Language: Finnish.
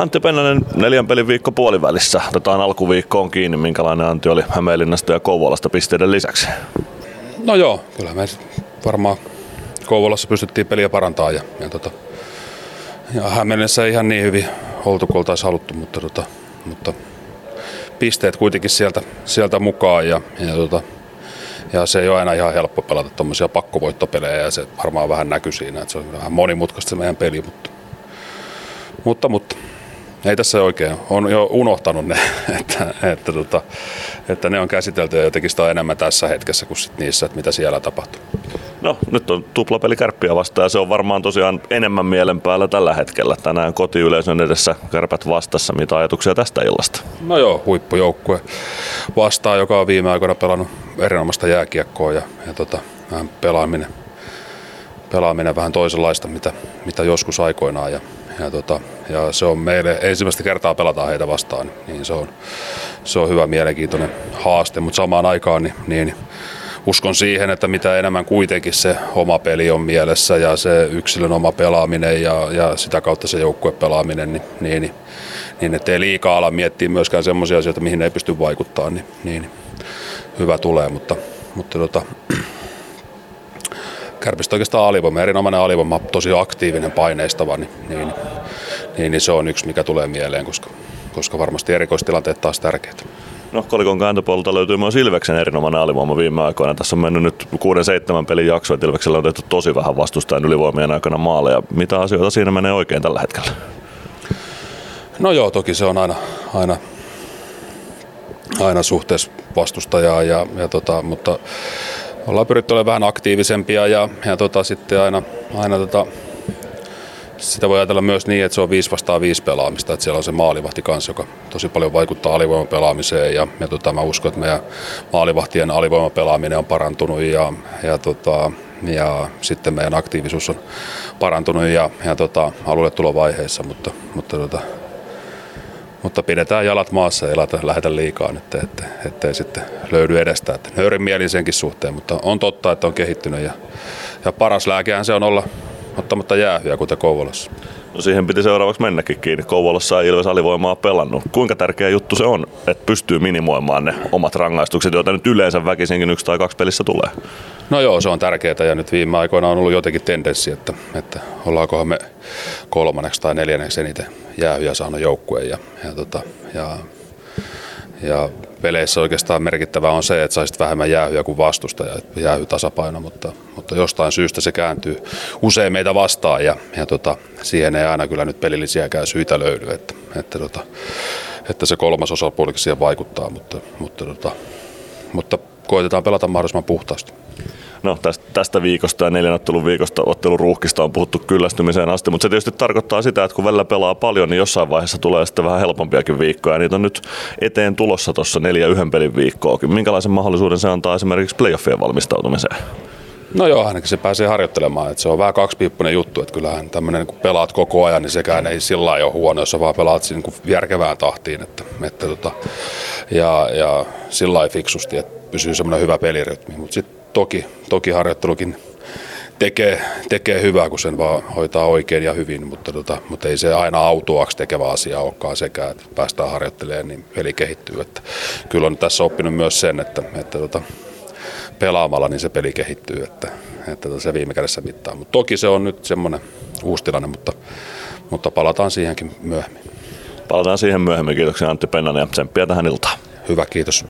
Antti Pennanen, neljän pelin viikko puolivälissä. Otetaan alkuviikkoon kiinni. Minkälainen Antti oli Hämeenlinnasta ja Kouvolasta pisteiden lisäksi? No joo, kyllä me varmaan Kouvolassa pystyttiin peliä parantaa ja, ja, tota, ja Hämeenlinnassa ei ihan niin hyvin oltu kuin oltaisiin haluttu, mutta, tota, mutta pisteet kuitenkin sieltä, sieltä mukaan ja, ja, tota, ja se ei ole aina ihan helppo pelata tuommoisia pakkovoittopelejä ja se varmaan vähän näkyy siinä, että se on vähän monimutkaista se meidän peli, mutta, mutta, mutta ei tässä oikein, on jo unohtanut ne, että, että, tota, että ne on käsitelty ja jotenkin sitä on enemmän tässä hetkessä kuin sit niissä, että mitä siellä tapahtuu. No nyt on tuplapeli kärppiä vastaan ja se on varmaan tosiaan enemmän mielen päällä tällä hetkellä. Tänään kotiyleisön edessä kärpät vastassa. Mitä ajatuksia tästä illasta? No joo, huippujoukkue vastaan, joka on viime aikoina pelannut erinomaista jääkiekkoa ja, ja tota, pelaaminen, pelaaminen vähän toisenlaista, mitä, mitä joskus aikoinaan. Ja, ja, tota, ja se on meille ensimmäistä kertaa pelataan heitä vastaan, niin se on, se on hyvä mielenkiintoinen haaste, mutta samaan aikaan niin, niin uskon siihen, että mitä enemmän kuitenkin se oma peli on mielessä ja se yksilön oma pelaaminen ja, ja sitä kautta se joukkuepelaaminen, niin, niin, niin, niin ettei liikaa ala miettiä myöskään sellaisia asioita, mihin ei pysty vaikuttamaan, niin, niin hyvä tulee, mutta, mutta tota, Kärpistä oikeastaan alivoima, erinomainen alivoima, tosi aktiivinen, paineistava, niin, niin, niin, niin se on yksi, mikä tulee mieleen, koska, koska varmasti erikoistilanteet taas tärkeitä. No kolikon kääntöpuolelta löytyy myös Ilveksen erinomainen alivoima viime aikoina. Tässä on mennyt nyt 6-7 pelin jakso, että Ilveksellä on tehty tosi vähän vastustajan ylivoimien aikana maaleja. Mitä asioita siinä menee oikein tällä hetkellä? No joo, toki se on aina, aina, aina suhteessa vastustajaa, ja, ja tota, mutta ollaan pyritty olemaan vähän aktiivisempia ja, ja tota, sitten aina, aina tota, sitä voi ajatella myös niin, että se on 5 vastaan 5 pelaamista, että siellä on se maalivahti kanssa, joka tosi paljon vaikuttaa alivoiman pelaamiseen ja, ja tota, mä uskon, että meidän maalivahtien alivoiman pelaaminen on parantunut ja, ja, tota, ja sitten meidän aktiivisuus on parantunut ja, ja tota, alueelle tulovaiheessa, mutta, mutta tota, mutta pidetään jalat maassa ja lähetä liikaa, että, että, ettei sitten löydy edestä. Että nöyrin mielin senkin suhteen, mutta on totta, että on kehittynyt ja, ja paras lääkehän se on olla ottamatta jäähyä, kuten Kouvolassa. No siihen piti seuraavaksi mennäkin kiinni. Kouvolassa ei Ilves alivoimaa pelannut. Kuinka tärkeä juttu se on, että pystyy minimoimaan ne omat rangaistukset, joita nyt yleensä väkisinkin yksi tai kaksi pelissä tulee? No joo, se on tärkeää ja nyt viime aikoina on ollut jotenkin tendenssi, että, että ollaankohan me kolmanneksi tai neljänneksi eniten jäähyjä saanut joukkueen ja, ja, tota, ja, ja peleissä oikeastaan merkittävää on se, että saisit vähemmän jäähyä kuin vastustaja, jäähy tasapaino, mutta, mutta jostain syystä se kääntyy usein meitä vastaan ja, ja tota, siihen ei aina kyllä nyt pelillisiäkään syitä löydy, että, että, tota, että se kolmas osapuolikin siihen vaikuttaa, mutta, mutta, tota, mutta koitetaan pelata mahdollisimman puhtaasti. No tästä, viikosta ja neljän ottelun viikosta otteluruuhkista on puhuttu kyllästymiseen asti, mutta se tietysti tarkoittaa sitä, että kun välillä pelaa paljon, niin jossain vaiheessa tulee sitten vähän helpompiakin viikkoja. Niitä on nyt eteen tulossa tuossa neljä yhden pelin viikkoakin. Minkälaisen mahdollisuuden se antaa esimerkiksi playoffien valmistautumiseen? No joo, ainakin se pääsee harjoittelemaan. Että se on vähän kaksipiippunen juttu, että kyllähän tämmöinen kun pelaat koko ajan, niin sekään ei sillä ole huono, jos vaan pelaat niin kuin järkevään tahtiin. Että, että tota, ja, ja sillä lailla fiksusti, että pysyy semmoinen hyvä pelirytmi. Mutta sitten toki, toki harjoittelukin tekee, tekee hyvää, kun sen vaan hoitaa oikein ja hyvin, mutta, tota, mutta ei se aina autuaksi tekevä asia olekaan sekä, että päästään harjoittelemaan, niin peli kehittyy. Että kyllä on tässä oppinut myös sen, että, että tota, pelaamalla niin se peli kehittyy, että, että tota, se viime kädessä mittaa. Mutta toki se on nyt semmoinen uusi tilanne, mutta, mutta palataan siihenkin myöhemmin. Palataan siihen myöhemmin. Kiitoksia Antti Pennanen ja tsemppiä tähän iltaan. Hyvä, kiitos.